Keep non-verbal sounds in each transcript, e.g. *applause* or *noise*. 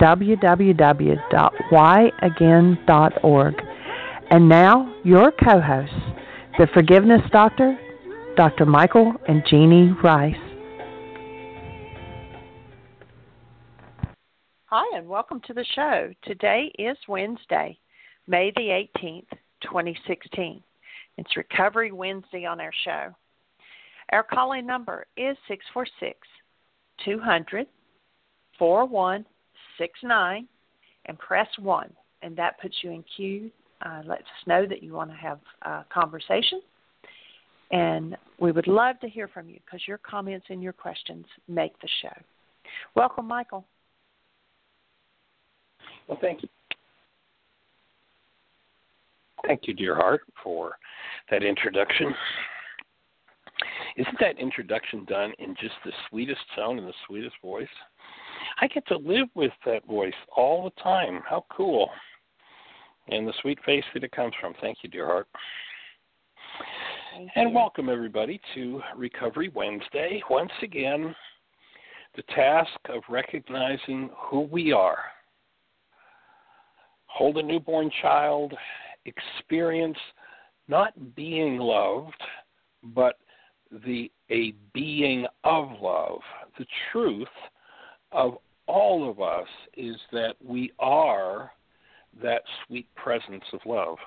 www.whyagain.org. And now, your co hosts, the Forgiveness Doctor, Dr. Michael and Jeanie Ryce. Hi, and welcome to the show. Today is Wednesday, May the 18th, 2016. It's Recovery Wednesday on our show. Our calling number is 646 200 4169 and press 1, and that puts you in queue. Uh, lets us know that you want to have a conversation. And we would love to hear from you because your comments and your questions make the show. Welcome, Michael. Well, thank you. Thank you, dear heart, for that introduction. Isn't that introduction done in just the sweetest tone and the sweetest voice? I get to live with that voice all the time. How cool. And the sweet face that it comes from. Thank you, dear heart. Thank And you. welcome, everybody, to Recovery Wednesday. Once again, the task of recognizing who we are. Hold a newborn child, experience not being loved, but the a being of love. The truth of all of us is that we are that sweet presence of love.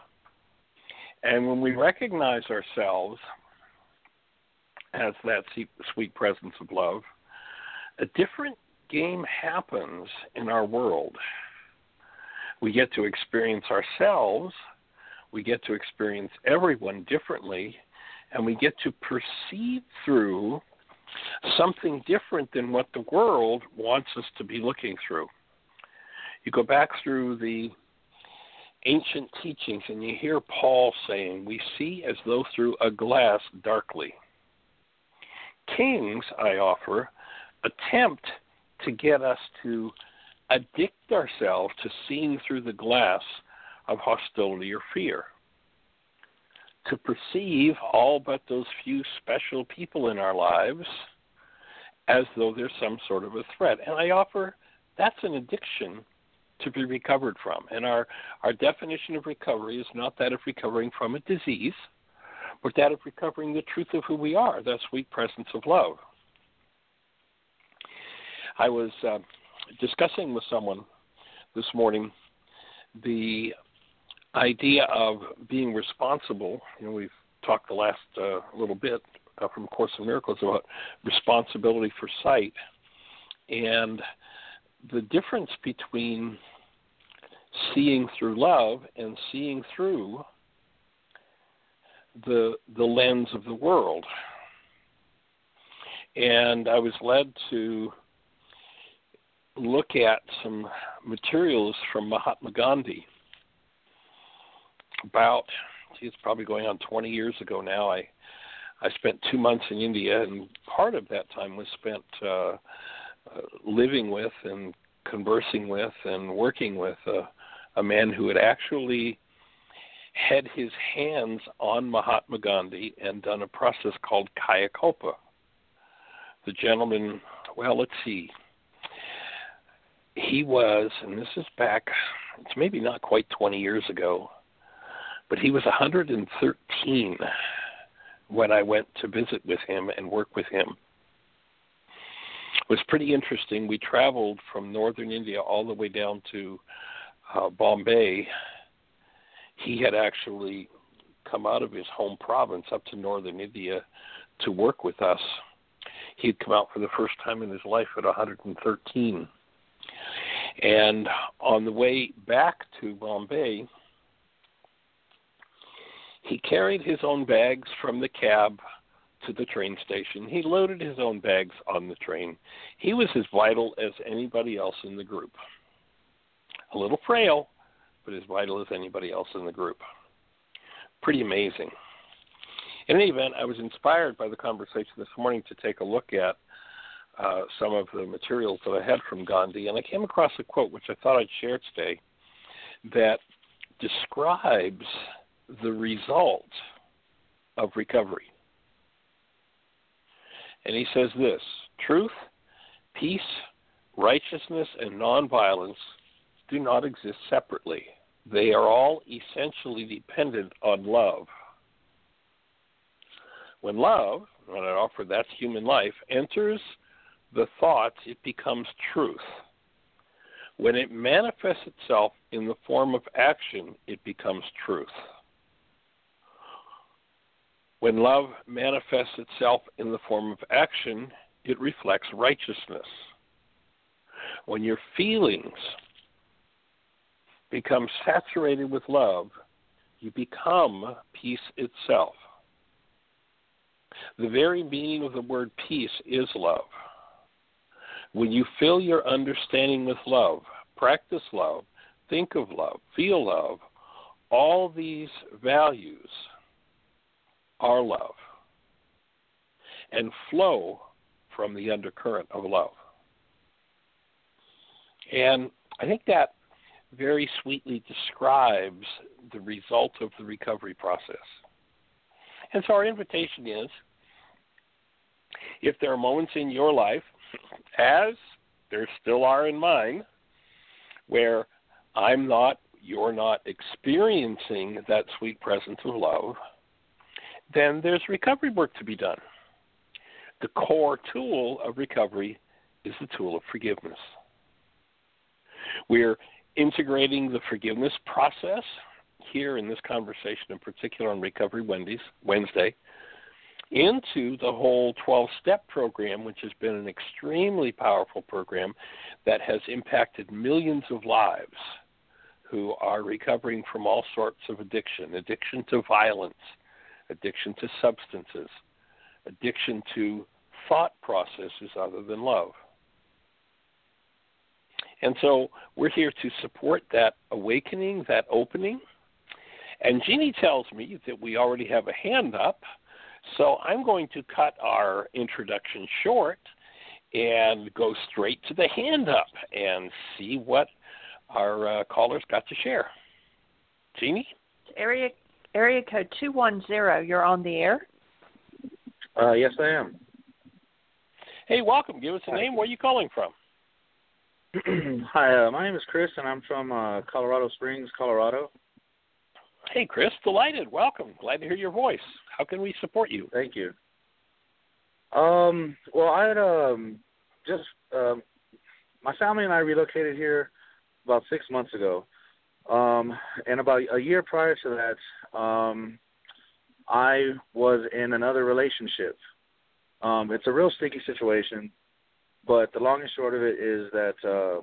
And when we recognize ourselves as that sweet presence of love, a different game happens in our world. We get to experience ourselves, we get to experience everyone differently, and we get to perceive through something different than what the world wants us to be looking through. You go back through the ancient teachings and you hear Paul saying, We see as though through a glass darkly. Kings, I offer, attempt to get us to addict ourselves to seeing through the glass of hostility or fear. To perceive all but those few special people in our lives as though there's some sort of a threat. And I offer that's an addiction to be recovered from. And our, our definition of recovery is not that of recovering from a disease, but that of recovering the truth of who we are, that sweet presence of love. I was uh, discussing with someone this morning the idea of being responsible. You know, we've talked the last uh, little bit uh, from Course of Miracles about responsibility for sight and the difference between seeing through love and seeing through the the lens of the world. And I was led to look at some materials from Mahatma Gandhi about see, it's probably going on 20 years ago now. I I spent two months in India, and part of that time was spent uh, uh, living with and conversing with and working with a, a man who had actually had his hands on Mahatma Gandhi and done a process called Kayakalpa. The gentleman, well, let's see, he was, and this is back, it's maybe not quite 20 years ago, but he was 113 when I went to visit with him and work with him. It was pretty interesting. We traveled from northern India all the way down to uh, Bombay. He had actually come out of his home province up to northern India to work with us. He had come out for the first time in his life at 113 and on the way back to Bombay, he carried his own bags from the cab to the train station. He loaded his own bags on the train. He was as vital as anybody else in the group. A little frail, but as vital as anybody else in the group. Pretty amazing. In any event, I was inspired by the conversation this morning to take a look at uh, some of the materials that I had from Gandhi, and I came across a quote which I thought I'd share today that describes the result of recovery. And he says this truth, peace, righteousness, and nonviolence do not exist separately. They are all essentially dependent on love. When love, and I offer that's human life, enters the thought, it becomes truth. When it manifests itself in the form of action, it becomes truth. When love manifests itself in the form of action, it reflects righteousness. When your feelings become saturated with love, you become peace itself. The very meaning of the word peace is love. When you fill your understanding with love, practice love, think of love, feel love, all these values are love and flow from the undercurrent of love. And I think that very sweetly describes the result of the recovery process. And so our invitation is if there are moments in your life as there still are in mine, where I'm not, you're not experiencing that sweet presence of love, then there's recovery work to be done. The core tool of recovery is the tool of forgiveness. We're integrating the forgiveness process here in this conversation, in particular on Recovery Wednesday, into the whole 12 step program, which has been an extremely powerful program that has impacted millions of lives who are recovering from all sorts of addiction addiction to violence, addiction to substances, addiction to thought processes other than love. And so we're here to support that awakening, that opening. And Jeanie tells me that we already have a hand up. So I'm going to cut our introduction short and go straight to the hand up and see what our uh, callers got to share. Jeanie? Area area code 210, you're on the air. Uh, yes, I am. Hey, welcome. Give us a name. Where are you calling from? *clears throat* Hi, uh, my name is Chris, and I'm from uh, Colorado Springs, Colorado. Hey, Chris, delighted. Welcome. Glad to hear your voice. How can we support you? Thank you. Um, well, I had um, just um, my family and I relocated here about six months ago, um, and about a year prior to that, um, I was in another relationship. Um, it's a real sticky situation, but the long and short of it is that uh,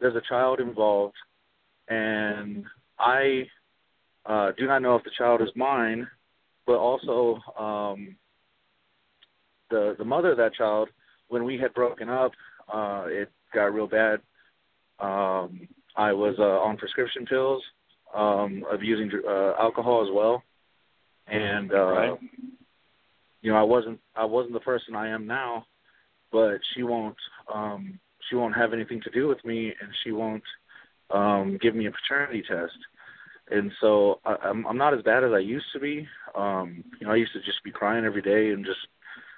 there's a child involved, and I uh, do not know if the child is mine, but also um, the the mother of that child. When we had broken up, uh, it got real bad. Um, I was uh, on prescription pills, um, abusing uh, alcohol as well, and uh, right. you know I wasn't I wasn't the person I am now, but she won't um, she won't have anything to do with me, and she won't um, give me a paternity test. and so I, I'm I'm not as bad as I used to be. Um, you know, I used to just be crying every day and just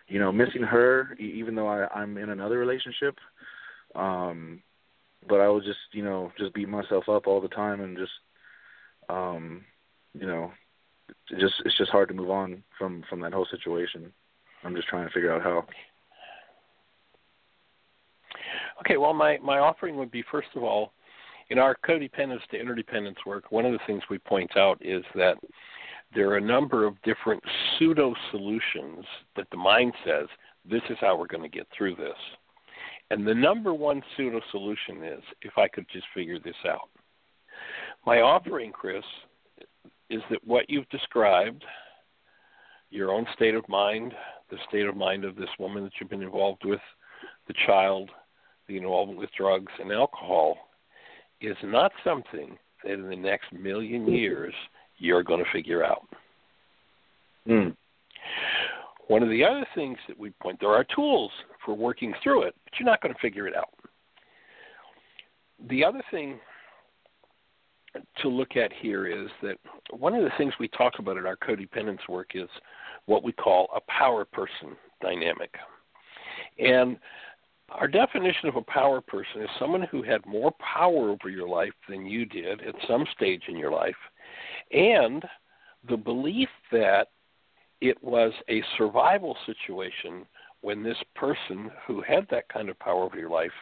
you know missing her, even though I, I'm in another relationship. Um, but I would just you know just beat myself up all the time and just um, you know it just it's just hard to move on from from that whole situation. I'm just trying to figure out how. Okay, well, my, my offering would be first of all, in our codependence to interdependence work, one of the things we point out is that there are a number of different pseudo solutions that the mind says this is how we're going to get through this. And the number one pseudo solution is if I could just figure this out. My offering, Chris, is that what you've described, your own state of mind, the state of mind of this woman that you've been involved with, the child, the involvement with drugs and alcohol, is not something that in the next million years you're going to figure out. Mm. One of the other things that we point there are tools for working through it, but you're not going to figure it out. The other thing to look at here is that one of the things we talk about in our codependence work is what we call a power person dynamic. And our definition of a power person is someone who had more power over your life than you did at some stage in your life, and the belief that it was a survival situation when this person who had that kind of power over your life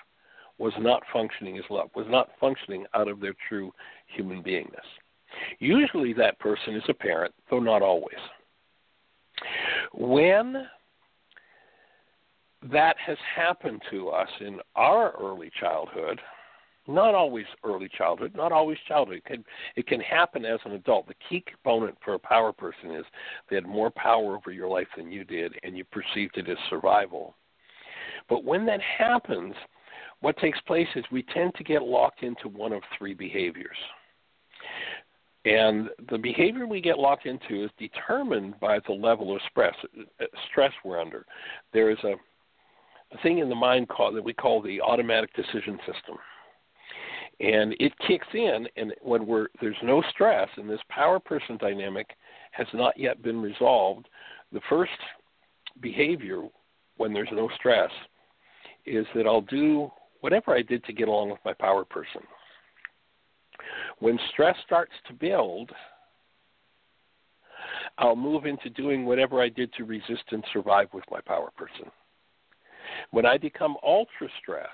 was not functioning as love, was not functioning out of their true human beingness. Usually that person is a parent, though not always. When that has happened to us in our early childhood, not always early childhood, not always childhood. It can, it can happen as an adult. The key component for a power person is they had more power over your life than you did, and you perceived it as survival. But when that happens, what takes place is we tend to get locked into one of three behaviors. And the behavior we get locked into is determined by the level of stress uh, stress we're under. There is a, a thing in the mind called that we call the automatic decision system. And it kicks in and when we're there's no stress and this power person dynamic has not yet been resolved, the first behavior when there's no stress is that I'll do whatever I did to get along with my power person. When stress starts to build, I'll move into doing whatever I did to resist and survive with my power person. When I become ultra stressed,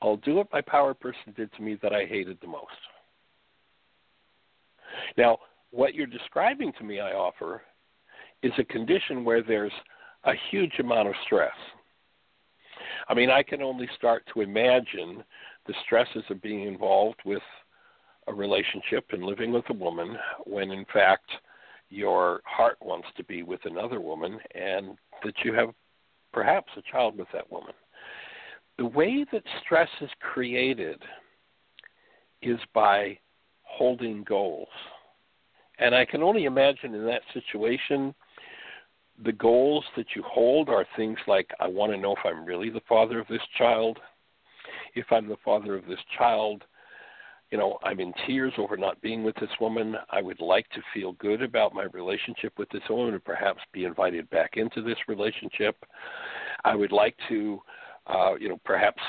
I'll do what my power person did to me that I hated the most. Now, what you're describing to me, I offer, is a condition where there's a huge amount of stress. I mean, I can only start to imagine the stresses of being involved with a relationship and living with a woman when, in fact, your heart wants to be with another woman and that you have perhaps a child with that woman. The way that stress is created is by holding goals. And I can only imagine in that situation the goals that you hold are things like I want to know if I'm really the father of this child. If I'm the father of this child, you know, I'm in tears over not being with this woman. I would like to feel good about my relationship with this woman and perhaps be invited back into this relationship. I would like to, uh, you know, perhaps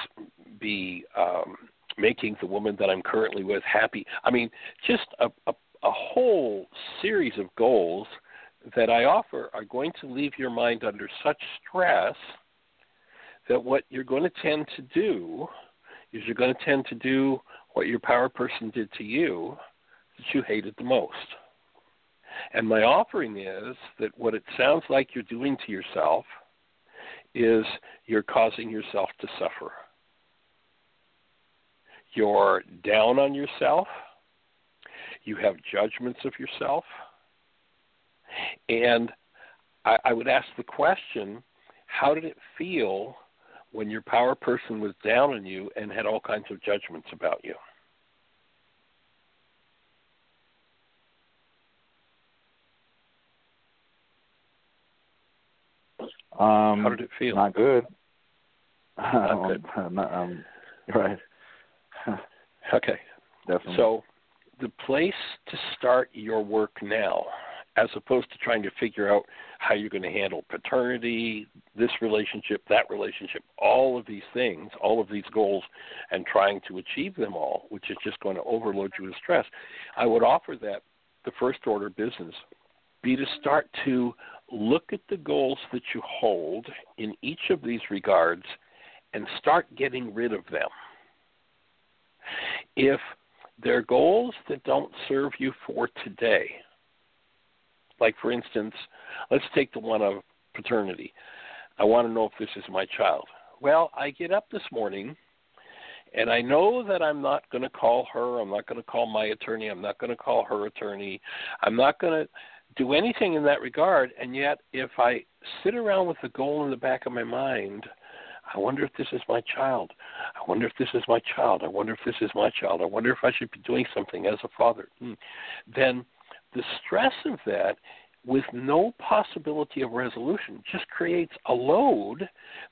be um, making the woman that I'm currently with happy. I mean, just a, a, a whole series of goals that I offer are going to leave your mind under such stress that what you're going to tend to do is you're going to tend to do what your power person did to you that you hated the most. And my offering is that what it sounds like you're doing to yourself is you're causing yourself to suffer. You're down on yourself. You have judgments of yourself and I, I would ask the question how did it feel when your power person was down on you and had all kinds of judgments about you? Um, How did it feel? Not good. Not *laughs* good. *laughs* not, um, right. Okay. *laughs* Definitely. So the place to start your work now, as opposed to trying to figure out how you're going to handle paternity, this relationship, that relationship, all of these things, all of these goals, and trying to achieve them all, which is just going to overload you with stress. I would offer that the first order business be to start to look at the goals that you hold in each of these regards and start getting rid of them. If they're goals that don't serve you for today, like for instance, let's take the one of paternity. I want to know if this is my child. Well, I get up this morning and I know that I'm not going to call her, I'm not going to call my attorney, I'm not going to call her attorney, I'm not going to do anything in that regard. And yet, if I sit around with the goal in the back of my mind, I wonder if this is my child. I wonder if this is my child. I wonder if this is my child. I wonder if I should be doing something as a father. Hmm. Then the stress of that with no possibility of resolution just creates a load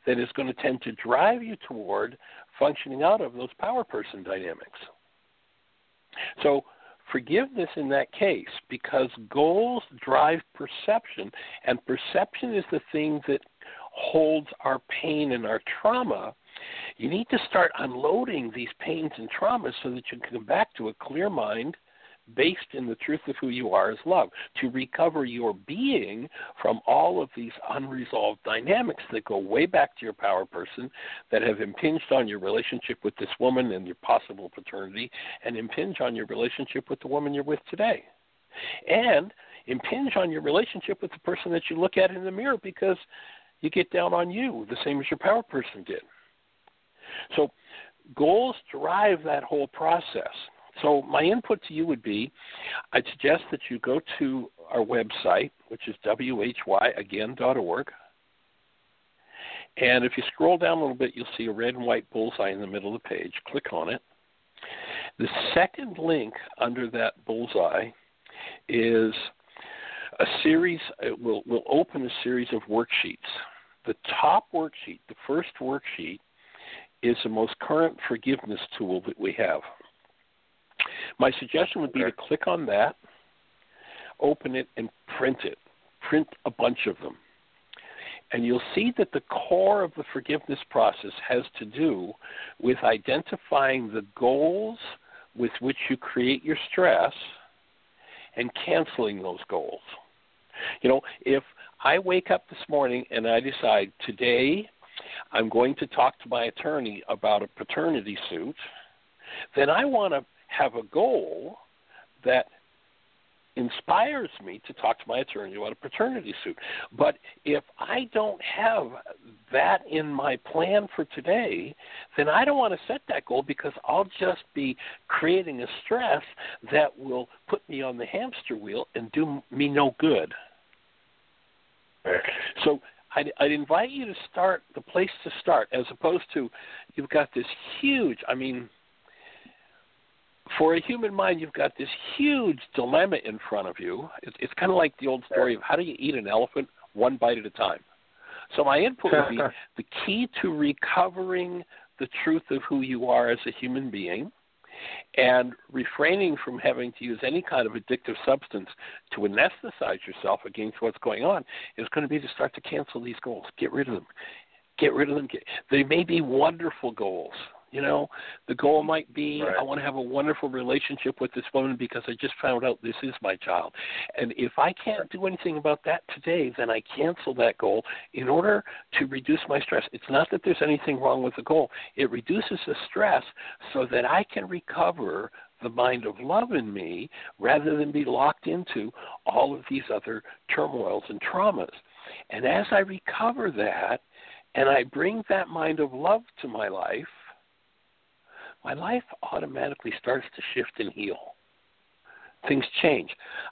that is going to tend to drive you toward functioning out of those power person dynamics. So, forgiveness in that case, because goals drive perception, and perception is the thing that holds our pain and our trauma. You need to start unloading these pains and traumas so that you can come back to a clear mind based in the truth of who you are as love, to recover your being from all of these unresolved dynamics that go way back to your power person, that have impinged on your relationship with this woman and your possible paternity, and impinge on your relationship with the woman you're with today. And impinge on your relationship with the person that you look at in the mirror because you get down on you the same as your power person did. So, goals drive that whole process. So my input to you would be I'd suggest that you go to our website, which is whyagain.org. And if you scroll down a little bit, you'll see a red and white bullseye in the middle of the page. Click on it. The second link under that bullseye is a series, it will, will open a series of worksheets. The top worksheet, the first worksheet, is the most current forgiveness tool that we have. My suggestion would be to click on that, open it, and print it. Print a bunch of them. And you'll see that the core of the forgiveness process has to do with identifying the goals with which you create your stress and canceling those goals. You know, if I wake up this morning and I decide today I'm going to talk to my attorney about a paternity suit, then I want to have a goal that inspires me to talk to my attorney about a paternity suit. But if I don't have that in my plan for today, then I don't want to set that goal because I'll just be creating a stress that will put me on the hamster wheel and do me no good. So I'd, I'd invite you to start the place to start as opposed to you've got this huge, I mean, for a human mind, you've got this huge dilemma in front of you. It's, it's kind of like the old story of how do you eat an elephant one bite at a time. So my input would be *laughs* the key to recovering the truth of who you are as a human being and refraining from having to use any kind of addictive substance to anesthetize yourself against what's going on is going to be to start to cancel these goals. Get rid of them. Get rid of them. They may be wonderful goals. You know, the goal might be right. I want to have a wonderful relationship with this woman because I just found out this is my child. And if I can't do anything about that today, then I cancel that goal in order to reduce my stress. It's not that there's anything wrong with the goal, it reduces the stress so that I can recover the mind of love in me rather than be locked into all of these other turmoils and traumas. And as I recover that, and I bring that mind of love to my life, my life automatically starts to shift and heal. Things change.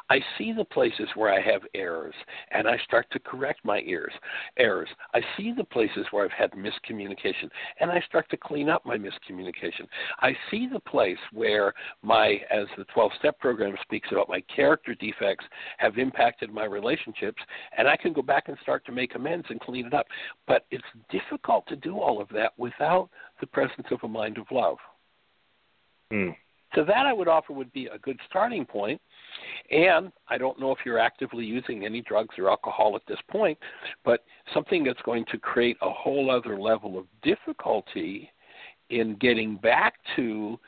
I see the places where I have errors and I start to correct my errors. Errors. I see the places where I've had miscommunication and I start to clean up my miscommunication. I see the place where my as the 12 step program speaks about my character defects have impacted my relationships and I can go back and start to make amends and clean it up. But it's difficult to do all of that without the presence of a mind of love. Mm. So that I would offer would be a good starting point. And I don't know if you're actively using any drugs or alcohol at this point, but something that's going to create a whole other level of difficulty in getting back to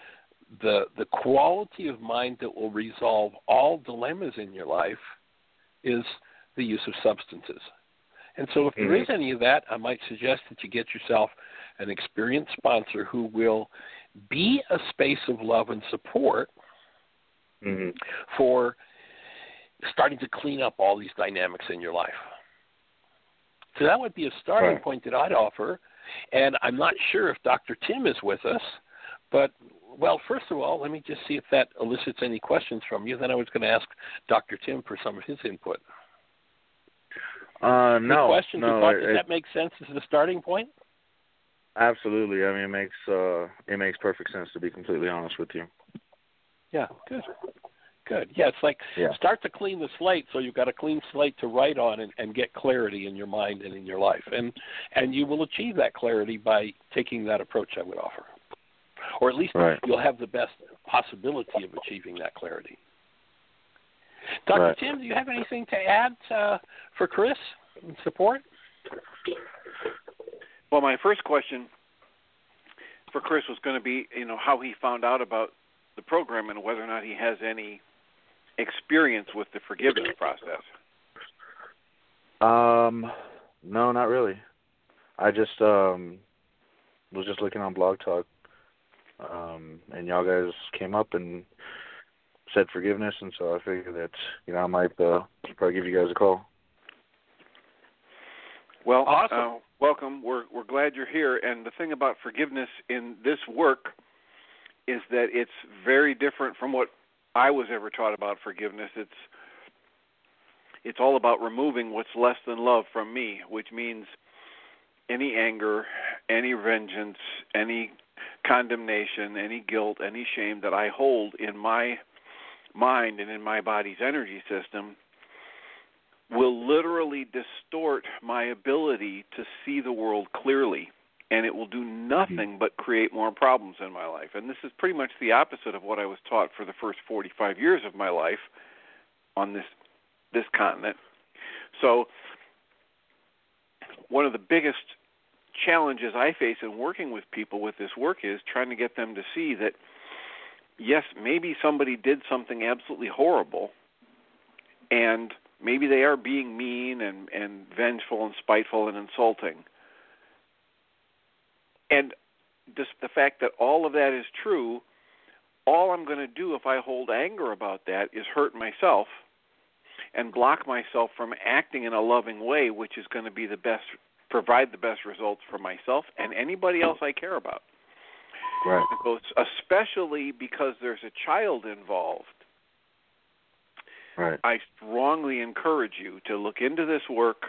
the the quality of mind that will resolve all dilemmas in your life is the use of substances. And so if there is any of that, I might suggest that you get yourself an experienced sponsor who will be a space of love and support hmm for starting to clean up all these dynamics in your life. So that would be a starting Right. point that I'd offer. And I'm not sure if Dr. Tim is with us, but well, first of all, let me just see if that elicits any questions from you. Then I was going to ask Dr. Tim for some of his input. Uh, no, questions no, it- Does that make sense as a starting point? Absolutely. I mean, it makes uh, it makes perfect sense to be completely honest with you. Yeah, good. Good. Yeah, it's like Yeah. start to clean the slate so you've got a clean slate to write on and, and get clarity in your mind and in your life. And and you will achieve that clarity by taking that approach I would offer. Or at least Right. you'll have the best possibility of achieving that clarity. Dr. Right. Tim, do you have anything to add uh, for Chris support? Well, my first question for Chris was going to be, you know, how he found out about the program and whether or not he has any experience with the forgiveness process. Um, no, not really. I just um was just looking on Blog Talk, um, and y'all guys came up and said forgiveness, and so I figured that you know I might uh, probably give you guys a call. Well, Awesome. uh, welcome. We're we're glad you're here. And the thing about forgiveness in this work is that it's very different from what I was ever taught about forgiveness. It's it's all about removing what's less than love from me, which means any anger, any vengeance, any condemnation, any guilt, any shame that I hold in my mind and in my body's energy system will literally distort my ability to see the world clearly and it will do nothing mm-hmm. but create more problems in my life. And this is pretty much the opposite of what I was taught for the first 45 years of my life on this this continent. So one of the biggest challenges I face in working with people with this work is trying to get them to see that yes maybe somebody did something absolutely horrible and maybe they are being mean and and vengeful and spiteful and insulting and just the fact that all of that is true all i'm going to do if i hold anger about that is hurt myself and block myself from acting in a loving way which is going to be the best provide the best results for myself and anybody else i care about Right. especially because there's a child involved Right. I strongly encourage you to look into this work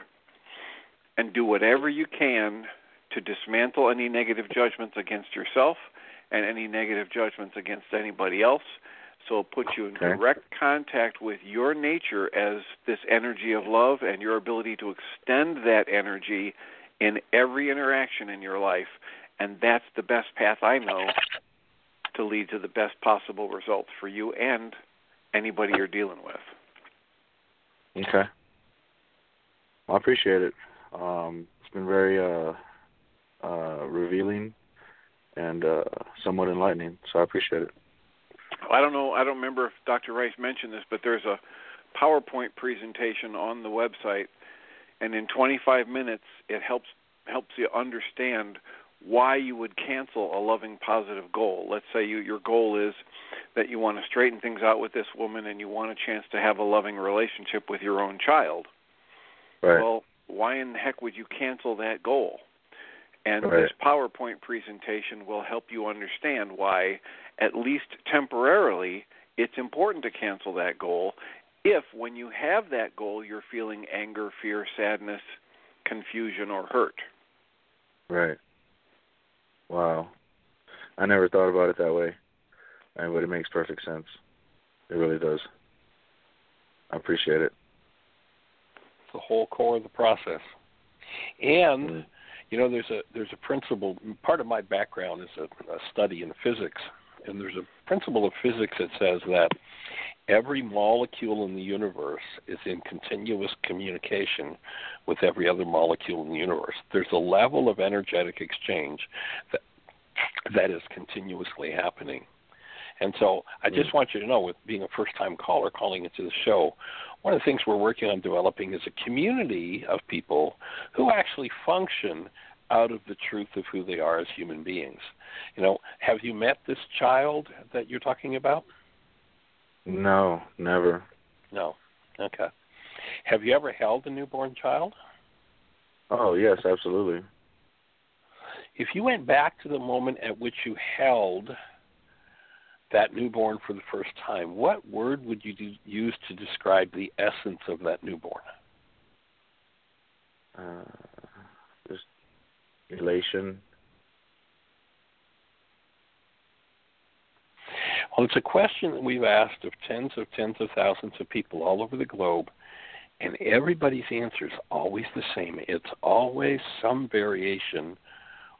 and do whatever you can to dismantle any negative judgments against yourself and any negative judgments against anybody else. So it puts you in Okay. direct contact with your nature as this energy of love and your ability to extend that energy in every interaction in your life. And that's the best path I know to lead to the best possible results for you and anybody you're dealing with. Okay. Well, I appreciate it. Um, it's been very uh, uh, revealing and uh, somewhat enlightening, so I appreciate it. I don't know. I don't remember if Dr. Ryce mentioned this, but there's a PowerPoint presentation on the website, and in 25 minutes, it helps helps you understand why you would cancel a loving, positive goal. Let's say you, your goal is that you want to straighten things out with this woman, and you want a chance to have a loving relationship with your own child. Right. Well, why in the heck would you cancel that goal? And Right. this PowerPoint presentation will help you understand why, at least temporarily, it's important to cancel that goal if, when you have that goal, you're feeling anger, fear, sadness, confusion, or hurt. Right. Wow. I never thought about it that way, and but it makes perfect sense. It really does. I appreciate it. It's the whole core of the process. And Mm. you know, there's a there's a principle. Part of my background is a, a study in physics And there's a principle of physics that says that every molecule in the universe is in continuous communication with every other molecule in the universe. There's a level of energetic exchange that that is continuously happening. And so I just mm. want you to know, with being a first time caller calling into the show, one of the things we're working on developing is a community of people who actually function out of the truth of who they are as human beings. You know, have you met this child that you're talking about? No, never. No. Okay. Have you ever held a newborn child? Oh yes, absolutely. If you went back to the moment at which you held that newborn for the first time, what word would you do, use to describe the essence of that newborn? Uh, just elation. Well, it's a question that we've asked of tens of tens of thousands of people all over the globe, and everybody's answer is always the same. It's always some variation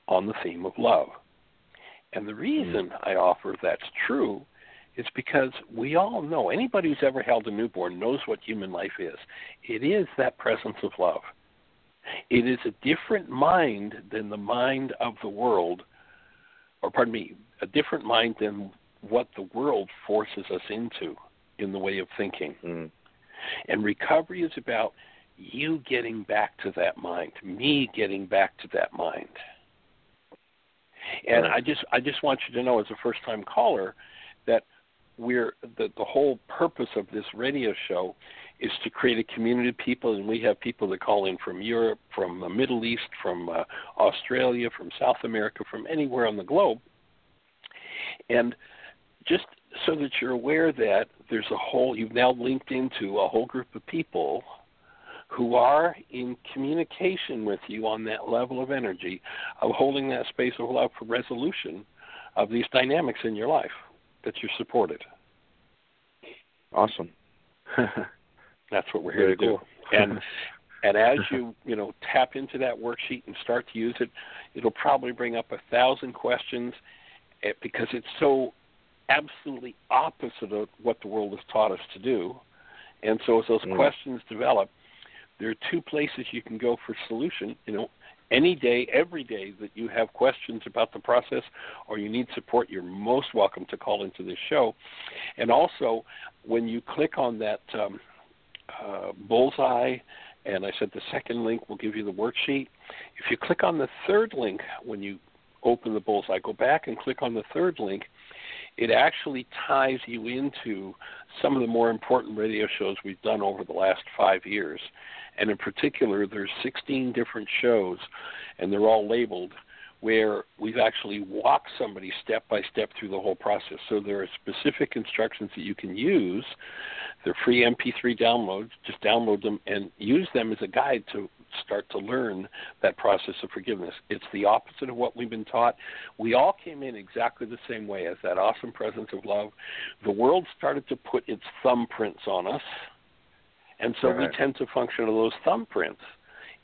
on the theme of love. And the hmm. reason I offer that's true is because we all know anybody who's ever held a newborn knows what human life is. It is that presence of love. It is a different mind than the mind of the world, or pardon me, a different mind than what the world forces us into in the way of thinking. Mm. And recovery is about you getting back to that mind, me getting back to that mind. And I just I just want you to know as a first time caller that we're the the whole purpose of this radio show is to create a community of people and we have people that call in from Europe, from the Middle East, from uh, Australia, from South America, from anywhere on the globe. And just so that you're aware that there's a whole you've now linked into a whole group of people who are in communication with you on that level of energy of holding that space of love for resolution of these dynamics in your life that you're supported. Awesome. *laughs* That's what we're here Very to cool. do. And *laughs* and as you you know tap into that worksheet and start to use it, it'll probably bring up a thousand questions eh, because it's so absolutely opposite of what the world has taught us to do. And so as those Mm. questions develop, there are two places you can go for solution. You know, any day, every day that you have questions about the process or you need support, you're most welcome to call into this show. And also, when you click on that um, uh, bullseye, and I said the second link will give you the worksheet. If you click on the third link when you open the bullseye, go back and click on the third link. It actually ties you into some of the more important radio shows we've done over the last five years. And in particular, there's 16 different shows, and they're all labeled where we've actually walked somebody step by step through the whole process. So there are specific instructions that you can use. They're free MP3 downloads. Just download them and use them as a guide to start to learn that process of forgiveness. It's the opposite of what we've been taught. We all came in exactly the same way as that awesome presence of love. The world started to put its thumbprints on us, and so Right. we tend to function on those thumbprints.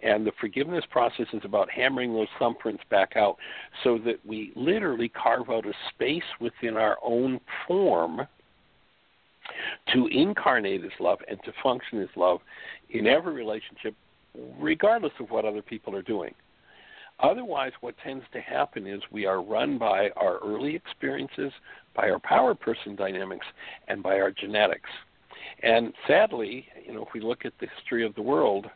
And the forgiveness process is about hammering those thumbprints back out so that we literally carve out a space within our own form to incarnate as love and to function as love in every relationship, regardless of what other people are doing. Otherwise, what tends to happen is we are run by our early experiences, by our power person dynamics, and by our genetics. And sadly, you know, if we look at the history of the world,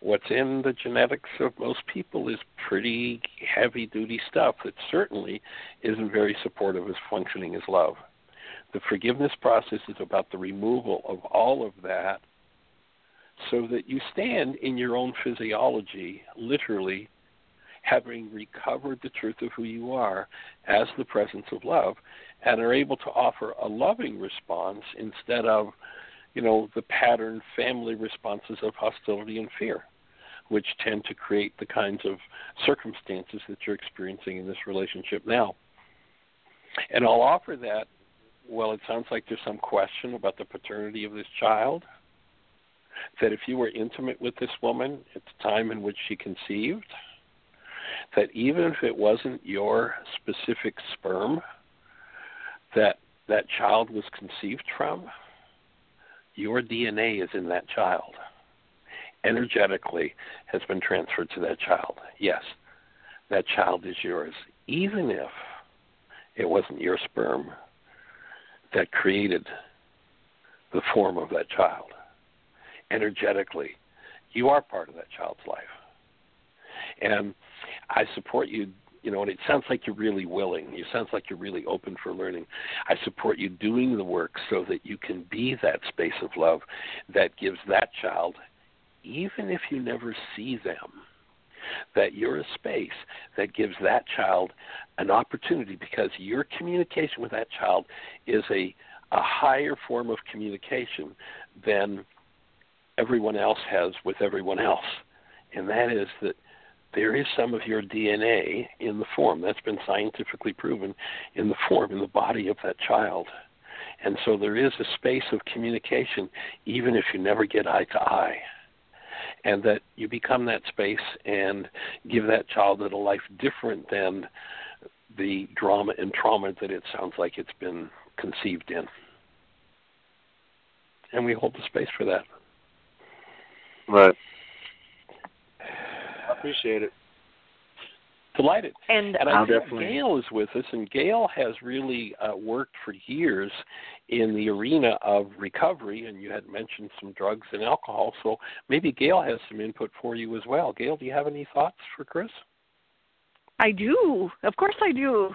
what's in the genetics of most people is pretty heavy duty stuff that certainly isn't very supportive as functioning as love. The forgiveness process is about the removal of all of that so that you stand in your own physiology, literally having recovered the truth of who you are as the presence of love and are able to offer a loving response instead of you know the pattern family responses of hostility and fear which tend to create the kinds of circumstances that you're experiencing in this relationship now. And I'll offer that well it sounds like there's some question about the paternity of this child that if you were intimate with this woman at the time in which she conceived that even if it wasn't your specific sperm, that that child was conceived from, your DNA is in that child. Energetically has been transferred to that child. Yes, that child is yours, even if it wasn't your sperm that created the form of that child. Energetically, you are part of that child's life. And I support you, you know, and it sounds like you're really willing. It sounds like you're really open for learning. I support you doing the work so that you can be that space of love that gives that child, even if you never see them, that you're a space that gives that child an opportunity because your communication with that child is a a higher form of communication than everyone else has with everyone else. And that is that there is some of your DNA in the form. That's been scientifically proven in the form, in the body of that child. And so there is a space of communication, even if you never get eye to eye. And that you become that space and give that child a life different than the drama and trauma that it sounds like it's been conceived in. And we hold the space for that. Right. I appreciate it. Delighted. And, and I think Gail is with us, and Gail has really uh, worked for years in the arena of recovery, and you had mentioned some drugs and alcohol, so maybe Gail has some input for you as well. Gail, do you have any thoughts for Chris? I do. Of course I do.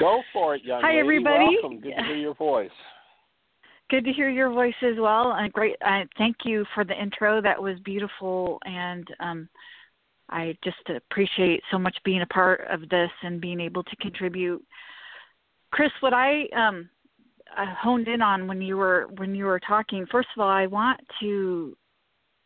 Go for it, young man. Hi, lady. everybody. Welcome. Good to hear your voice. Good to hear your voice as well. And great. I thank you for the intro. That was beautiful, and um, I just appreciate so much being a part of this and being able to contribute. Chris, what I um, I honed in on when you were when you were talking. First of all, I want to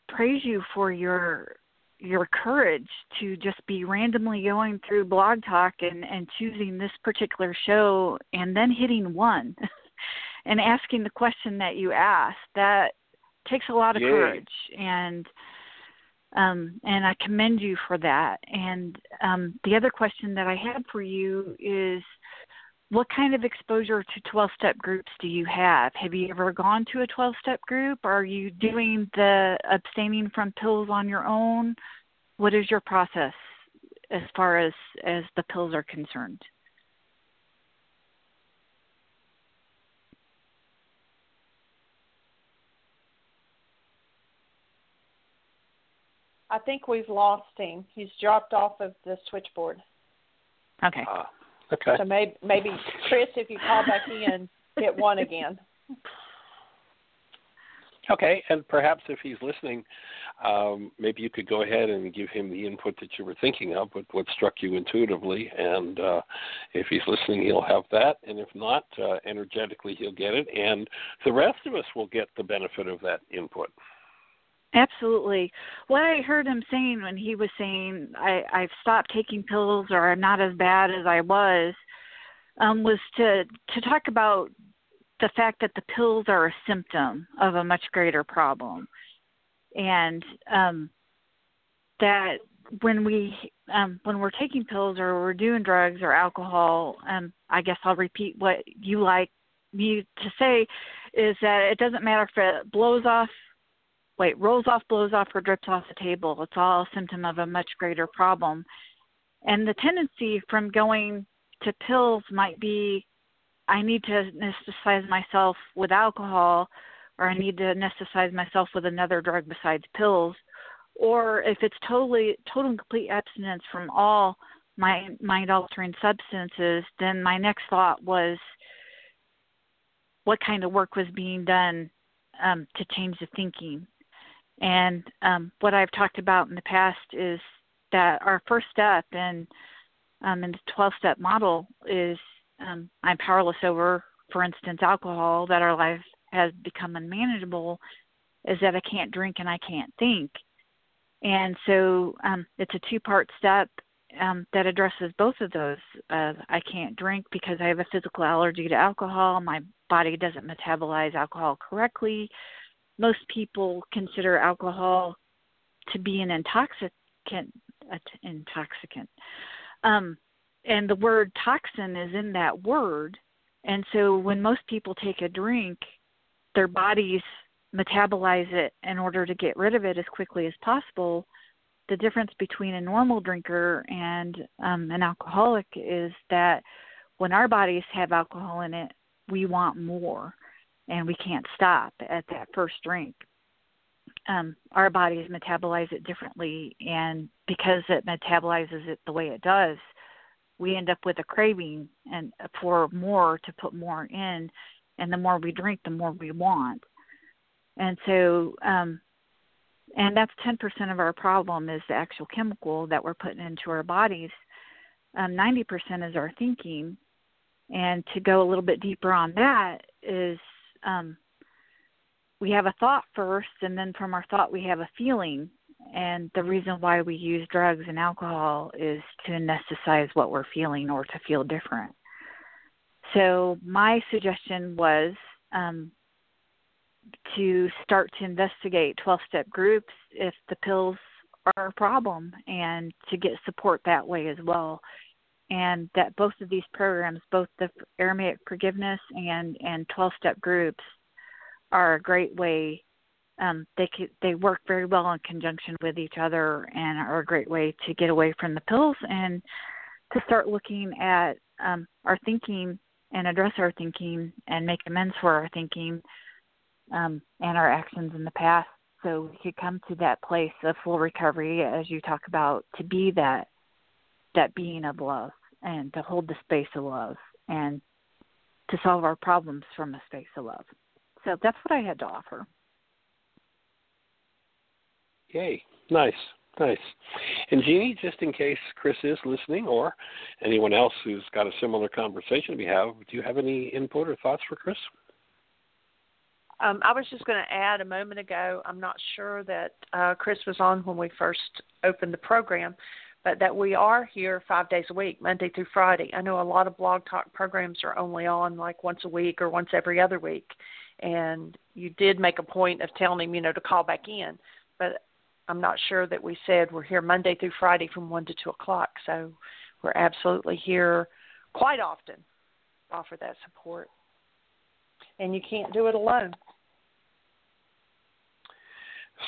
praise you for your your courage to just be randomly going through blog talk and and choosing this particular show and then hitting one *laughs* and asking the question that you asked that takes a lot of Yay. courage and um and I commend you for that and um the other question that I had for you is what kind of exposure to 12 step groups do you have? Have you ever gone to a 12 step group? Are you doing the abstaining from pills on your own? What is your process as far as as the pills are concerned? I think we've lost him. He's dropped off of the switchboard. Okay. Ah, okay. So maybe, maybe Chris, if you call back in, hit one again. Okay, and perhaps if he's listening, um, maybe you could go ahead and give him the input that you were thinking of, what, what struck you intuitively. And uh, if he's listening, he'll have that. And if not, uh, energetically, he'll get it. And the rest of us will get the benefit of that input. Absolutely. What I heard him saying when he was saying I, I've stopped taking pills or I'm not as bad as I was, um, was to to talk about the fact that the pills are a symptom of a much greater problem, and um, that when we um, when we're taking pills or we're doing drugs or alcohol, um, I guess I'll repeat what you like me to say is that it doesn't matter if it blows off wait, rolls off, blows off, or drips off the table. It's all a symptom of a much greater problem. And the tendency from going to pills might be I need to anesthetize myself with alcohol, or I need to anesthetize myself with another drug besides pills. Or if it's totally total and complete abstinence from all my mind altering substances, then my next thought was what kind of work was being done um, to change the thinking. And um, what I've talked about in the past is that our first step in um, in the 12 step model is um, I'm powerless over, for instance, alcohol, that our life has become unmanageable, is that I can't drink and I can't think. And so um, it's a two part step um, that addresses both of those. Uh, I can't drink because I have a physical allergy to alcohol. My body doesn't metabolize alcohol correctly most people consider alcohol to be an intoxicant intoxicant. Um, and the word toxin is in that word. And so when most people take a drink, their bodies metabolize it in order to get rid of it as quickly as possible. The difference between a normal drinker and um, an alcoholic is that when our bodies have alcohol in it, we want more and we can't stop at that first drink. Um, our bodies metabolize it differently, and because it metabolizes it the way it does, we end up with a craving and for more to put more in, and the more we drink, the more we want. And so, um, and that's 10% of our problem is the actual chemical that we're putting into our bodies. Um, 90% is our thinking, and to go a little bit deeper on that is um, we have a thought first, and then from our thought we have a feeling. And the reason why we use drugs and alcohol is to anesthetize what we're feeling or to feel different. So my suggestion was um, to start to investigate 12 step groups if the pills are a problem and to get support that way as well and that both of these programs, both the Aramaic forgiveness and and 12 step groups, are a great way. Um, they they work very well in conjunction with each other and are a great way to get away from the pills and to start looking at um, our thinking and address our thinking and make amends for our thinking um, and our actions in the past so we could come to that place of full recovery as you talk about to be that that being of love and to hold the space of love and to solve our problems from a space of love. So that's what I had to offer. Yay. Nice. Nice. And Jeanie, just in case Chris is listening or anyone else who's got a similar conversation we have, do you have any input or thoughts for Chris? Um, I was just going to add a moment ago, I'm not sure that uh, Chris was on when we first opened the program, but that we are here five days a week, Monday through Friday. I know a lot of blog talk programs are only on like once a week or once every other week. And you did make a point of telling him, you know, to call back in. But I'm not sure that we said we're here Monday through Friday from 1 to 2 o'clock. So we're absolutely here quite often offer that support. And you can't do it alone.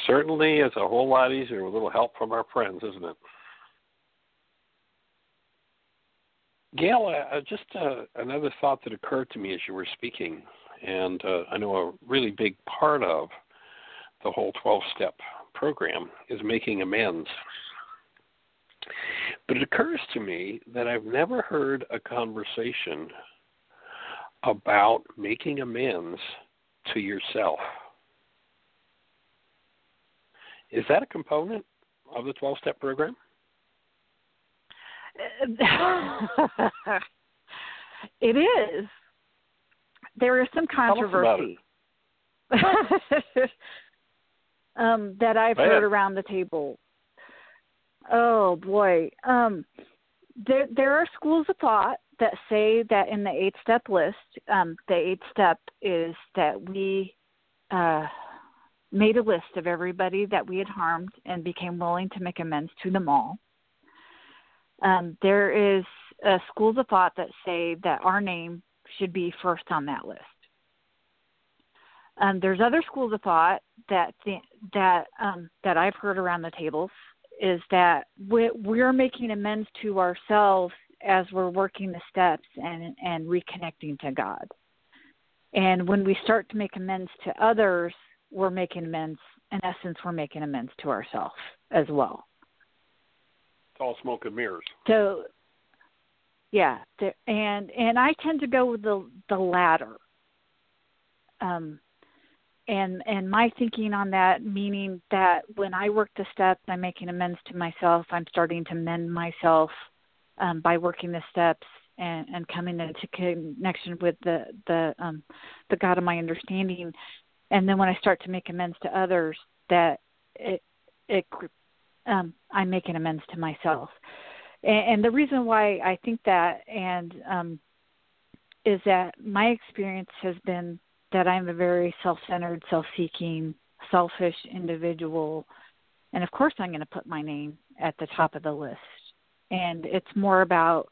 Certainly, it's a whole lot easier with a little help from our friends, isn't it? Gail, uh, just uh, another thought that occurred to me as you were speaking, and uh, I know a really big part of the whole 12 step program is making amends. But it occurs to me that I've never heard a conversation about making amends to yourself. Is that a component of the 12 step program? It is. There is some controversy *laughs* um, that I've heard around the table. Oh boy, um, there there are schools of thought that say that in the eight step list, um, the eight step is that we uh, made a list of everybody that we had harmed and became willing to make amends to them all um, there is uh, schools of thought that say that our name should be first on that list. Um, there's other schools of thought that th- that um, that I've heard around the tables is that we, we're making amends to ourselves as we're working the steps and and reconnecting to God. And when we start to make amends to others, we're making amends. In essence, we're making amends to ourselves as well all smoke and mirrors. So, yeah, and and I tend to go with the the latter. Um, and and my thinking on that meaning that when I work the steps, I'm making amends to myself. I'm starting to mend myself um, by working the steps and, and coming into connection with the the um, the God of my understanding. And then when I start to make amends to others, that it it um, I'm making amends to myself. And, and the reason why I think that and um, is that my experience has been that I'm a very self-centered, self-seeking, selfish individual, and of course I'm going to put my name at the top of the list. And it's more about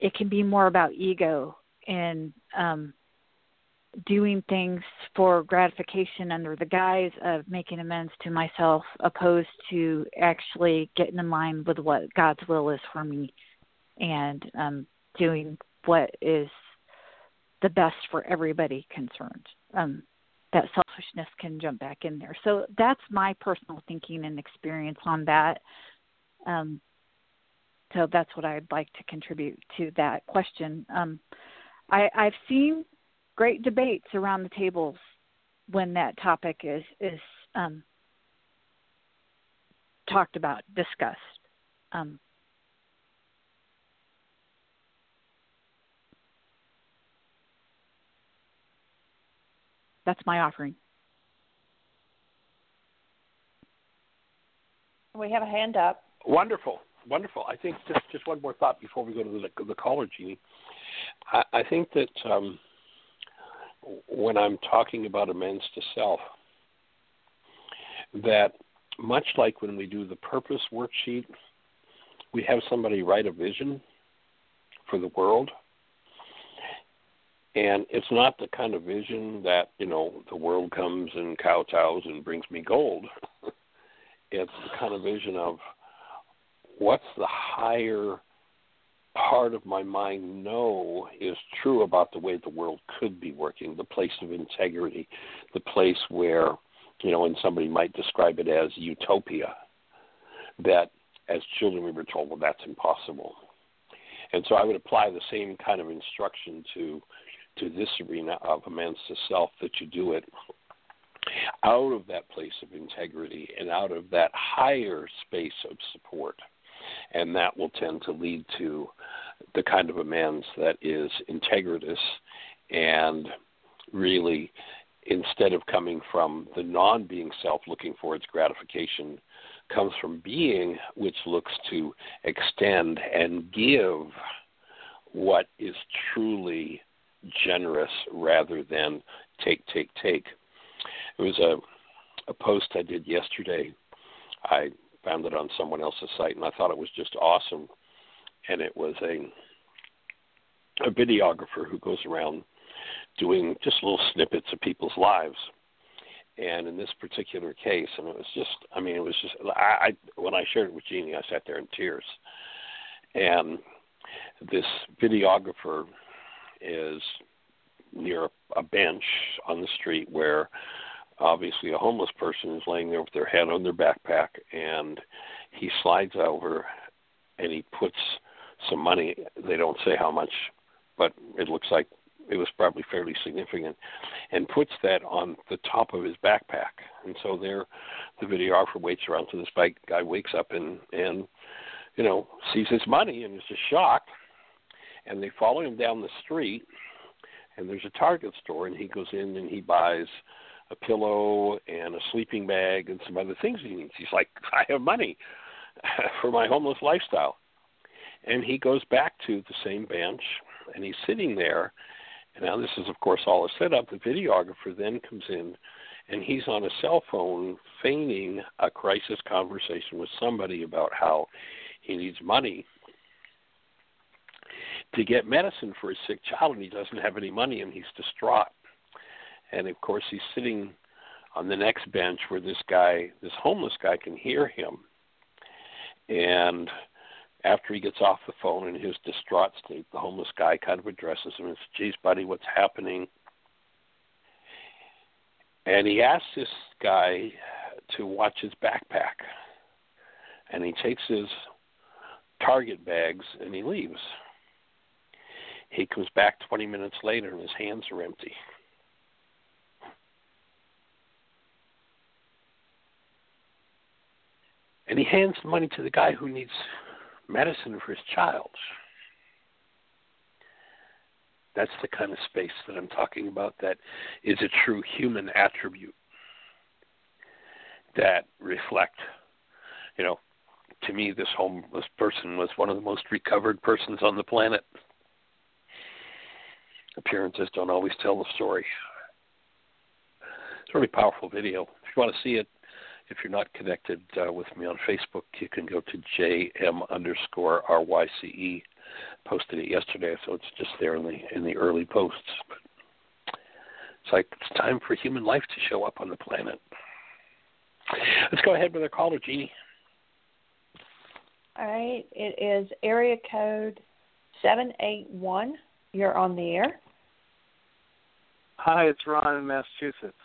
it can be more about ego and um, doing things for gratification under the guise of making amends to myself, opposed to actually getting in line with what God's will is for me and um, doing what is the best for everybody concerned. Um, that selfishness can jump back in there. So that's my personal thinking and experience on that. Um, so that's what I'd like to contribute to that question. Um, I, I've seen great debates around the tables when that topic is is um, talked about, discussed. Um, that's my offering. We have a hand up. Wonderful, wonderful. I think just just one more thought before we go to the the caller, Jeanie. I, I think that um, when I'm talking about amends to self, that much like when we do the purpose worksheet, we have somebody write a vision for the world. And it's not the kind of vision that, you know, the world comes and kowtows and brings me gold. *laughs* it's the kind of vision of what's the higher part of my mind know is true about the way the world could be working, the place of integrity, the place where, you know, and somebody might describe it as utopia, that as children we were told, well, that's impossible. And so I would apply the same kind of instruction to to this arena of amends to self that you do it out of that place of integrity and out of that higher space of support and that will tend to lead to the kind of amends that is integritous and really instead of coming from the non being self looking for its gratification comes from being which looks to extend and give what is truly generous rather than take take take. It was a a post i did yesterday. I found it on someone else's site, and I thought it was just awesome. And it was a a videographer who goes around doing just little snippets of people's lives. And in this particular case, and it was just, I mean, it was just, I, I when I shared it with Jeanie, I sat there in tears. And this videographer is near a bench on the street where obviously a homeless person is laying there with their head on their backpack and he slides over and he puts some money they don't say how much but it looks like it was probably fairly significant and puts that on the top of his backpack. And so there the videographer waits around till this bike guy wakes up and and you know sees his money and is just shocked. And they follow him down the street and there's a target store and he goes in and he buys a pillow and a sleeping bag and some other things he needs. He's like, I have money *laughs* for my homeless lifestyle. And he goes back to the same bench and he's sitting there. And now this is of course all a setup. The videographer then comes in and he's on a cell phone feigning a crisis conversation with somebody about how he needs money to get medicine for his sick child and he doesn't have any money and he's distraught and of course he's sitting on the next bench where this guy, this homeless guy, can hear him. And after he gets off the phone in his distraught state, the homeless guy kind of addresses him and says, "Geez, buddy, what's happening?" And he asks this guy to watch his backpack, and he takes his Target bags and he leaves. He comes back 20 minutes later and his hands are empty. And he hands the money to the guy who needs medicine for his child. That's the kind of space that I'm talking about that is a true human attribute that reflect, you know, to me this homeless person was one of the most recovered persons on the planet. Appearances don't always tell the story. It's a really powerful video. If you want to see it, if you're not connected uh, with me on Facebook, you can go to jm underscore ryce posted it yesterday, so it's just there in the in the early posts. But it's like it's time for human life to show up on the planet. Let's go ahead with our caller, Jeanie. All right. It is area code 781. You're on the air. Hi, it's Ron in Massachusetts.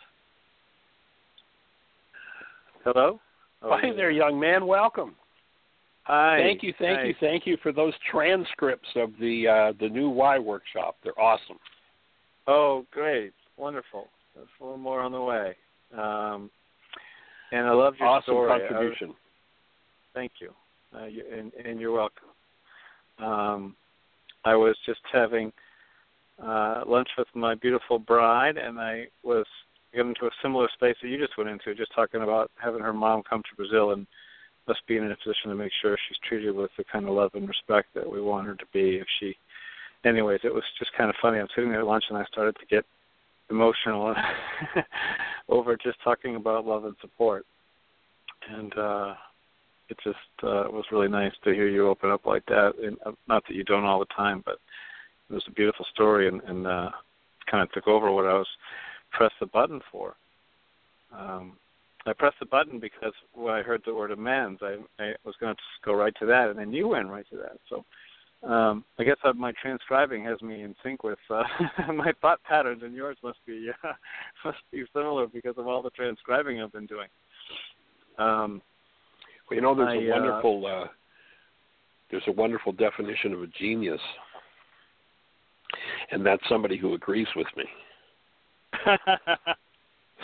Hello? Oh, Hi there, young man. Welcome. Hi. Thank you, thank Hi. you, thank you for those transcripts of the uh, the new Y workshop. They're awesome. Oh, great. Wonderful. There's a little more on the way. Um, and I love your awesome story. contribution. Thank you. Uh, you and, and you're welcome. Um, I was just having uh, lunch with my beautiful bride, and I was getting into a similar space that you just went into, just talking about having her mom come to Brazil and us being in a position to make sure she's treated with the kind of love and respect that we want her to be. If she, anyways, it was just kind of funny. I'm sitting there at lunch, and I started to get emotional *laughs* over just talking about love and support, and uh, it just uh, was really nice to hear you open up like that. And uh, not that you don't all the time, but it was a beautiful story, and, and uh, kind of took over what I was pressed the button for. Um, I pressed the button because when I heard the word amends, I, I was going to go right to that, and then you went right to that. So um, I guess my transcribing has me in sync with uh, *laughs* my thought patterns, and yours must be uh, *laughs* must be similar because of all the transcribing I've been doing. Um, well, you know, there's I, a uh, wonderful uh, there's a wonderful definition of a genius, and that's somebody who agrees with me. *laughs*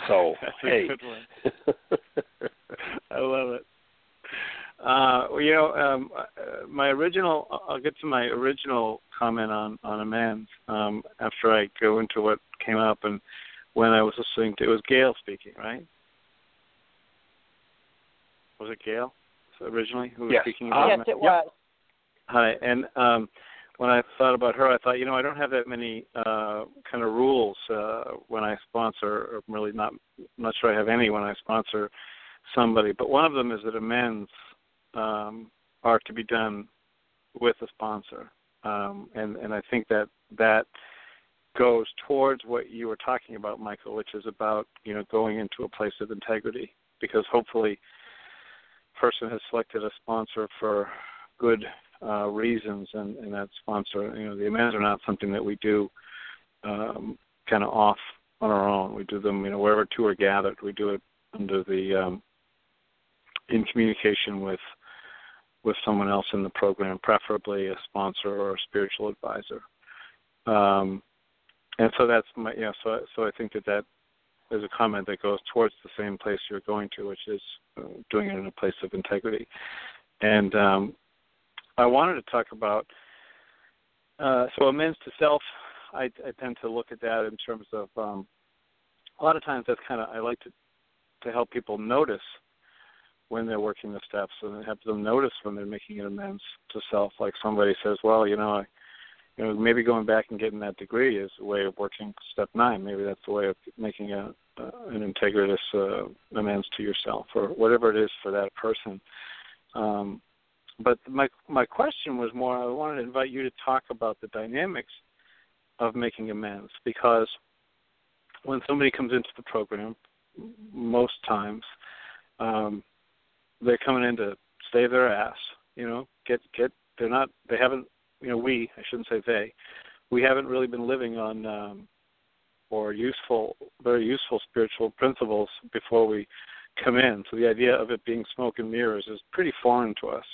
So That's hey, a good one. *laughs* I love it. Uh, well, you know, um, uh, my original. I'll get to my original comment on on amends um, after I go into what came up and when I was listening to. It was Gail speaking, right? Was it Gail originally who was Yes. speaking? About yes, it was. Hi, and um, when I thought about her, I thought, you know, I don't have that many uh, kind of rules uh, when I sponsor. Or really, not I'm not sure I have any when I sponsor somebody. But one of them is that amends um, are to be done with a sponsor, um, and and I think that that goes towards what you were talking about, Michael, which is about you know going into a place of integrity, because hopefully, person has selected a sponsor for good uh, reasons, and, and that sponsor, you know, the amends are not something that we do um, kind of off on our own. We do them, you know, wherever two are gathered. We do it under the um, in communication with with someone else in the program, preferably a sponsor or a spiritual advisor. Um, and so that's my, yeah. So so I think that that is a comment that goes towards the same place you're going to, which is uh, doing it in a place of integrity. And um, I wanted to talk about uh, so amends to self. I, I tend to look at that in terms of um, a lot of times that's kind of I like to to help people notice when they're working the steps and have them notice when they're making an amends to self. Like somebody says, well, you know, I, you know, maybe going back and getting that degree is a way of working step nine. Maybe that's a way of making a uh, an integritous uh, amends to yourself or whatever it is for that person. Um, but my my question was more I wanted to invite you to talk about the dynamics of making amends because when somebody comes into the program, most times um, they're coming in to save their ass. You know, get get. They're not. They haven't. You know, we. I shouldn't say they. We haven't really been living on um, or useful, very useful spiritual principles before we come in. So the idea of it being smoke and mirrors is pretty foreign to us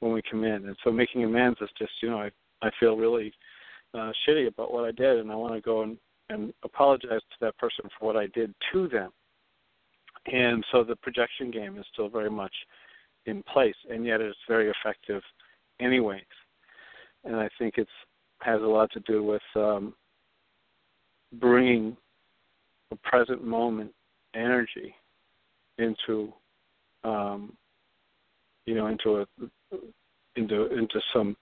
when we come in. And so making amends is just, you know, I I feel really uh, shitty about what I did, and I want to go and and apologize to that person for what I did to them. And so the projection game is still very much in place, and yet it's very effective, anyways. And I think it's has a lot to do with um, bringing a present moment energy into um, you know into a into into some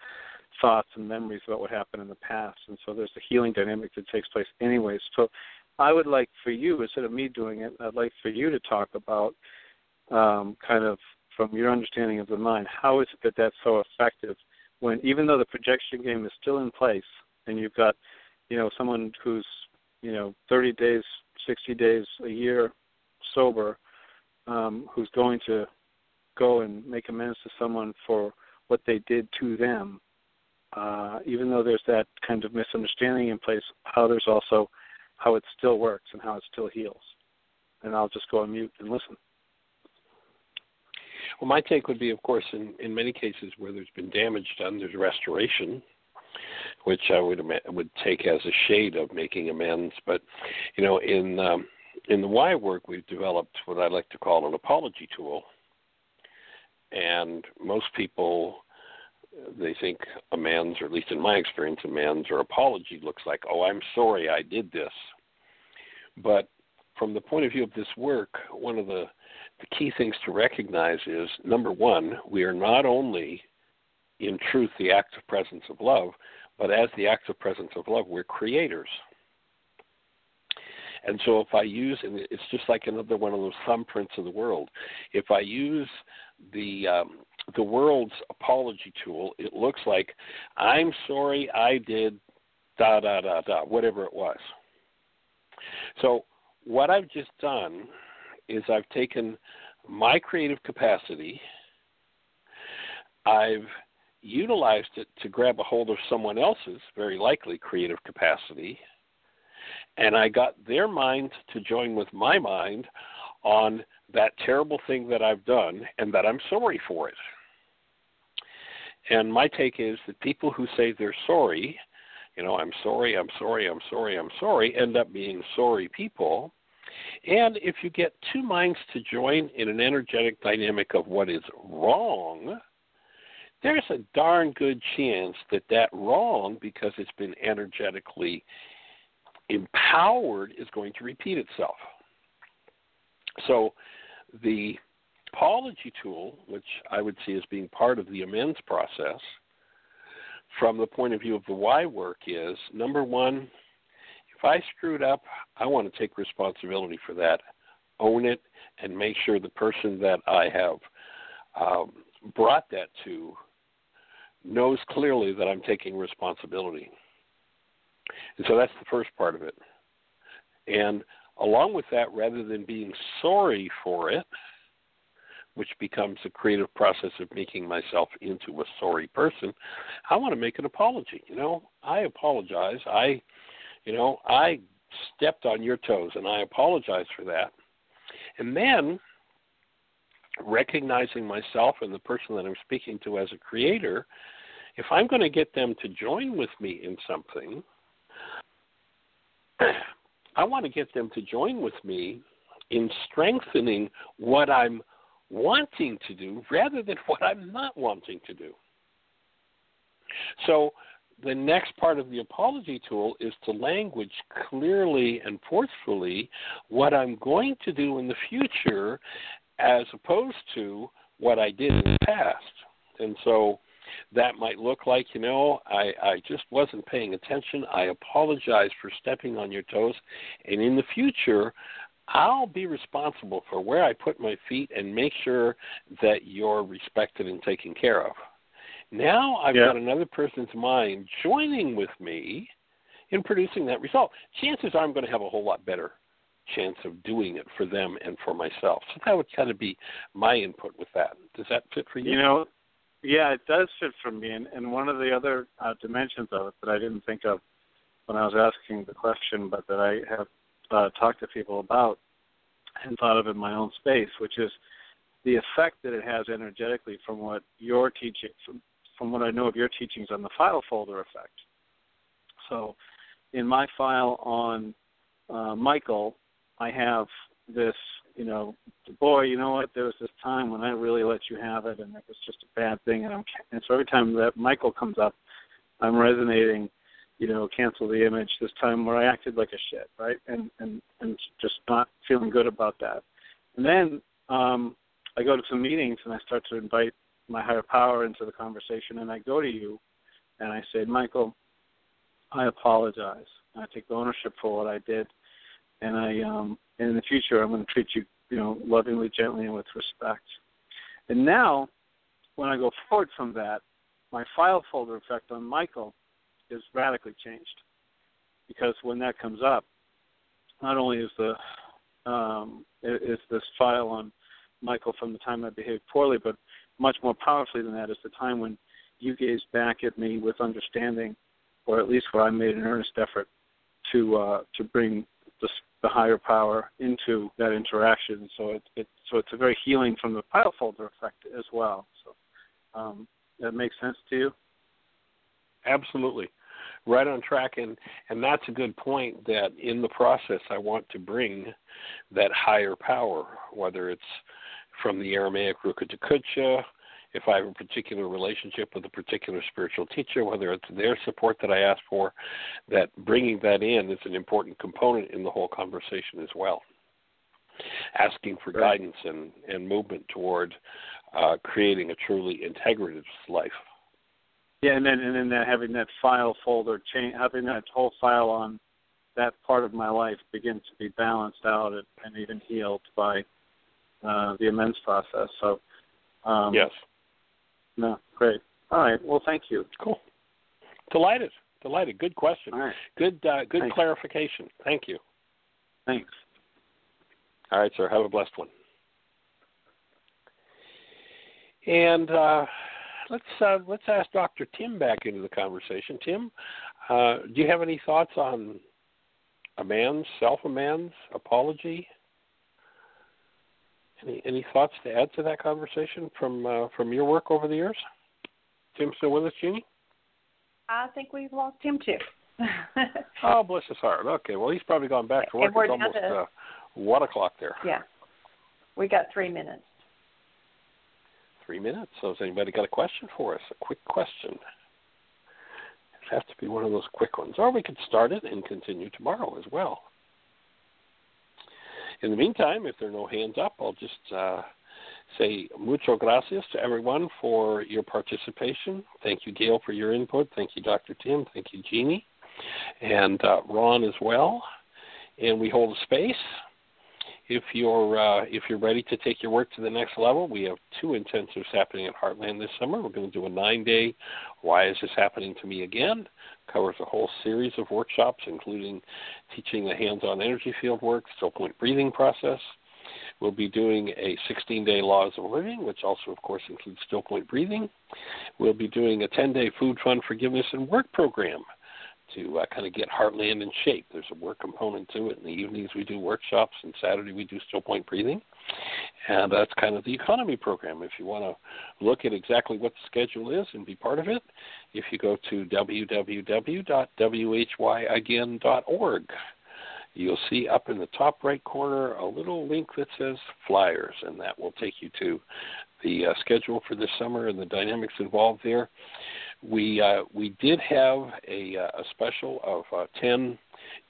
thoughts and memories about what happened in the past. And so there's a healing dynamic that takes place anyways. So i would like for you instead of me doing it i'd like for you to talk about um, kind of from your understanding of the mind how is it that that's so effective when even though the projection game is still in place and you've got you know someone who's you know 30 days 60 days a year sober um who's going to go and make amends to someone for what they did to them uh even though there's that kind of misunderstanding in place how there's also how it still works and how it still heals. And I'll just go on mute and listen. Well, my take would be, of course, in, in many cases where there's been damage done, there's restoration, which I would would take as a shade of making amends. But you know, in um, in the Y work, we've developed what I like to call an apology tool, and most people they think a man's, or at least in my experience, amends or apology looks like, oh, I'm sorry, I did this. But from the point of view of this work, one of the the key things to recognize is number one, we are not only in truth the active presence of love, but as the active presence of love, we're creators. And so if I use, and it's just like another one of those thumbprints of the world. If I use the um, the world's apology tool, it looks like I'm sorry I did da da da da whatever it was. So what I've just done is I've taken my creative capacity, I've utilized it to grab a hold of someone else's, very likely, creative capacity, and I got their mind to join with my mind on that terrible thing that I've done and that I'm sorry for it. And my take is that people who say they're sorry, you know, I'm sorry, I'm sorry, I'm sorry, I'm sorry, end up being sorry people and if you get two minds to join in an energetic dynamic of what is wrong, there's a darn good chance that that wrong, because it's been energetically empowered, is going to repeat itself. So the apology tool, which I would see as being part of the amends process, from the point of view of the Y work, is number one, if I screwed up, I want to take responsibility for that, own it, and make sure the person that I have um, brought that to knows clearly that I'm taking responsibility. And so that's the first part of it. And along with that, rather than being sorry for it, which becomes a creative process of making myself into a sorry person, I want to make an apology. You know, I apologize. I you know, I stepped on your toes and I apologize for that. And then recognizing myself and the person that I'm speaking to as a creator, if I'm going to get them to join with me in something, I want to get them to join with me in strengthening what I'm wanting to do rather than what I'm not wanting to do. So the next part of the apology tool is to language clearly and forcefully what I'm going to do in the future as opposed to what I did in the past. And so that might look like, you know, I, I just wasn't paying attention. I apologize for stepping on your toes. And in the future, I'll be responsible for where I put my feet and make sure that you're respected and taken care of. Now I've yeah. got another person's mind joining with me in producing that result. Chances are I'm going to have a whole lot better chance of doing it for them and for myself. So that would kind of be my input with that. Does that fit for you? You know, yeah, it does fit for me. And, and one of the other uh, dimensions of it that I didn't think of when I was asking the question, but that I have uh, talked to people about and thought of in my own space, which is the effect that it has energetically from what you're teaching, from, from what I know of your teachings on the file folder effect. So, in my file on uh, Michael, I have this, you know, boy, you know what? There was this time when I really let you have it, and it was just a bad thing. And I'm, and so every time that Michael comes up, I'm resonating, you know, cancel the image. This time where I acted like a shit, right? And and and just not feeling good about that. And then um, I go to some meetings and I start to invite my higher power into the conversation, and I go to you, and I say, Michael, I apologize. I take ownership for what I did, and I um, in the future I'm going to treat you, you know, lovingly, gently, and with respect. And now, when I go forward from that, my file folder effect on Michael is radically changed because when that comes up, not only is the um, is this file on Michael from the time I behaved poorly, but much more powerfully than that is the time when you gazed back at me with understanding, or at least where I made an earnest effort to uh, to bring the, the higher power into that interaction. So it, it so it's a very healing from the file folder effect as well. So um, that makes sense to you? Absolutely. Right on track and and that's a good point that in the process I want to bring that higher power, whether it's from the Aramaic Ruka if I have a particular relationship with a particular spiritual teacher, whether it's their support that I ask for, that bringing that in is an important component in the whole conversation as well. Asking for right. guidance and, and movement toward uh, creating a truly integrative life. Yeah, and then and then that having that file folder change, having that whole file on that part of my life begin to be balanced out and, and even healed by uh, the amends process. So, um, yes, no, great. All right. Well, thank you. Cool. Delighted. Delighted. Good question. All right. Good. Uh, good Thanks. clarification. Thank you. Thanks. All right, sir. Have a blessed one. And uh, let's uh, let's ask Dr. Tim back into the conversation. Tim, uh, do you have any thoughts on a man's self amends, apology? Any any thoughts to add to that conversation from uh, from your work over the years? Tim still with us, Jeanie? I think we've lost him too. *laughs* oh, bless his heart. Okay, well he's probably gone back to work. It's almost to- uh, one o'clock there. yeah. We got three minutes. Three minutes. So has anybody got a question for us? A quick question. It has to be one of those quick ones, or we could start it and continue tomorrow as well. In the meantime, if there are no hands up, I'll just uh, say mucho gracias to everyone for your participation. Thank you, Gail, for your input. Thank you, Dr. Tim. Thank you, Jeanie. and uh, Ron as well. And we hold a space. If you're uh, if you're ready to take your work to the next level, we have two intensives happening at Heartland this summer. We're going to do a nine-day "Why is this happening to me again?" covers a whole series of workshops, including teaching the hands-on energy field work, still point breathing process. We'll be doing a 16-day Laws of Living, which also, of course, includes still point breathing. We'll be doing a 10-day Food, Fun, Forgiveness, and Work program to uh, kind of get Heartland in shape. There's a work component to it. In the evenings we do workshops, and Saturday we do still point breathing, and that's kind of the economy program. If you want to look at exactly what the schedule is and be part of it, if you go to www.whyagain.org, you'll see up in the top right corner a little link that says flyers, and that will take you to the uh, schedule for this summer and the dynamics involved there. We uh, we did have a, uh, a special of uh, ten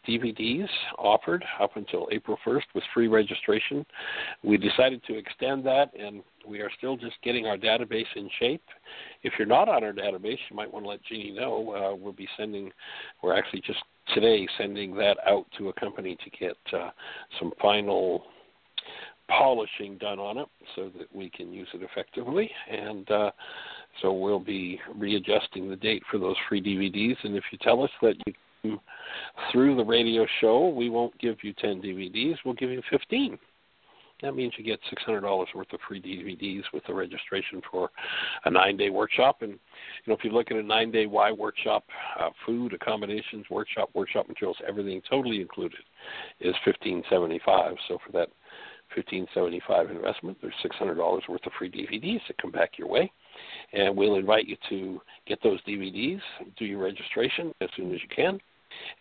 DVDs offered up until April 1st with free registration. We decided to extend that, and we are still just getting our database in shape. If you're not on our database, you might want to let Jeanie know. Uh, we'll be sending, we're actually just today sending that out to a company to get uh, some final polishing done on it so that we can use it effectively. And uh, so we'll be readjusting the date for those free DVDs. And if you tell us that you come through the radio show, we won't give you 10 DVDs, we'll give you 15. That means you get $600 worth of free DVDs with the registration for a nine-day workshop. And you know, if you look at a nine-day Y workshop, uh, food, accommodations, workshop, workshop materials, everything totally included is 1575. So for that 1575 investment, there's $600 worth of free DVDs that come back your way and we'll invite you to get those DVDs, do your registration as soon as you can,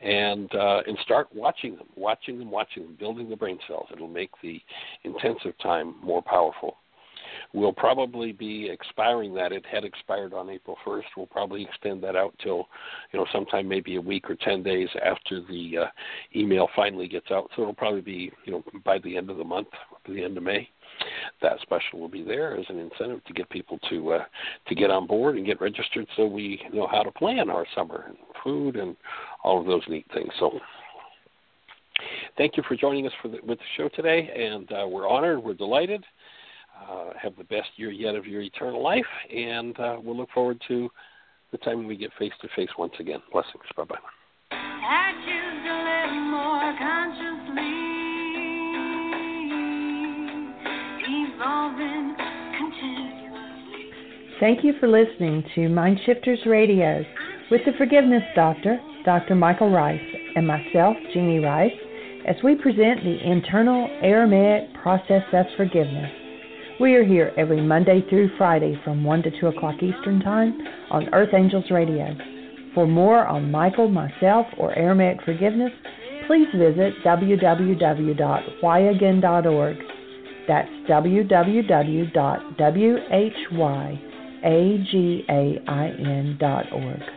and uh, and start watching them, watching them, watching them, building the brain cells. It'll make the intensive time more powerful. We'll probably be expiring that. It had expired on April 1st. We'll probably extend that out till, you know, sometime maybe a week or 10 days after the uh, email finally gets out. So it'll probably be, you know, by the end of the month, the end of May that special will be there as an incentive to get people to uh, to get on board and get registered, so we know how to plan our summer and food and all of those neat things. So. Thank you for joining us for the, with the show today, and uh, we're honored, we're delighted. Uh, have the best year yet of your eternal life, and uh, we'll look forward to the time when we get face to face once again. Blessings. Bye bye. I choose to live more consciously, evolving continuously. Thank you for listening to Mind Shifters Radio with the Forgiveness Doctor, Dr. Michael Ryce, and myself, Jeanie Ryce, as we present the internal Aramaic process of forgiveness. We are here every Monday through Friday from 1 to 2 o'clock Eastern Time on Earth Angels Radio. For more on Michael, myself, or Aramaic forgiveness, please visit www.whyagain.org. That's www.whyagain.org.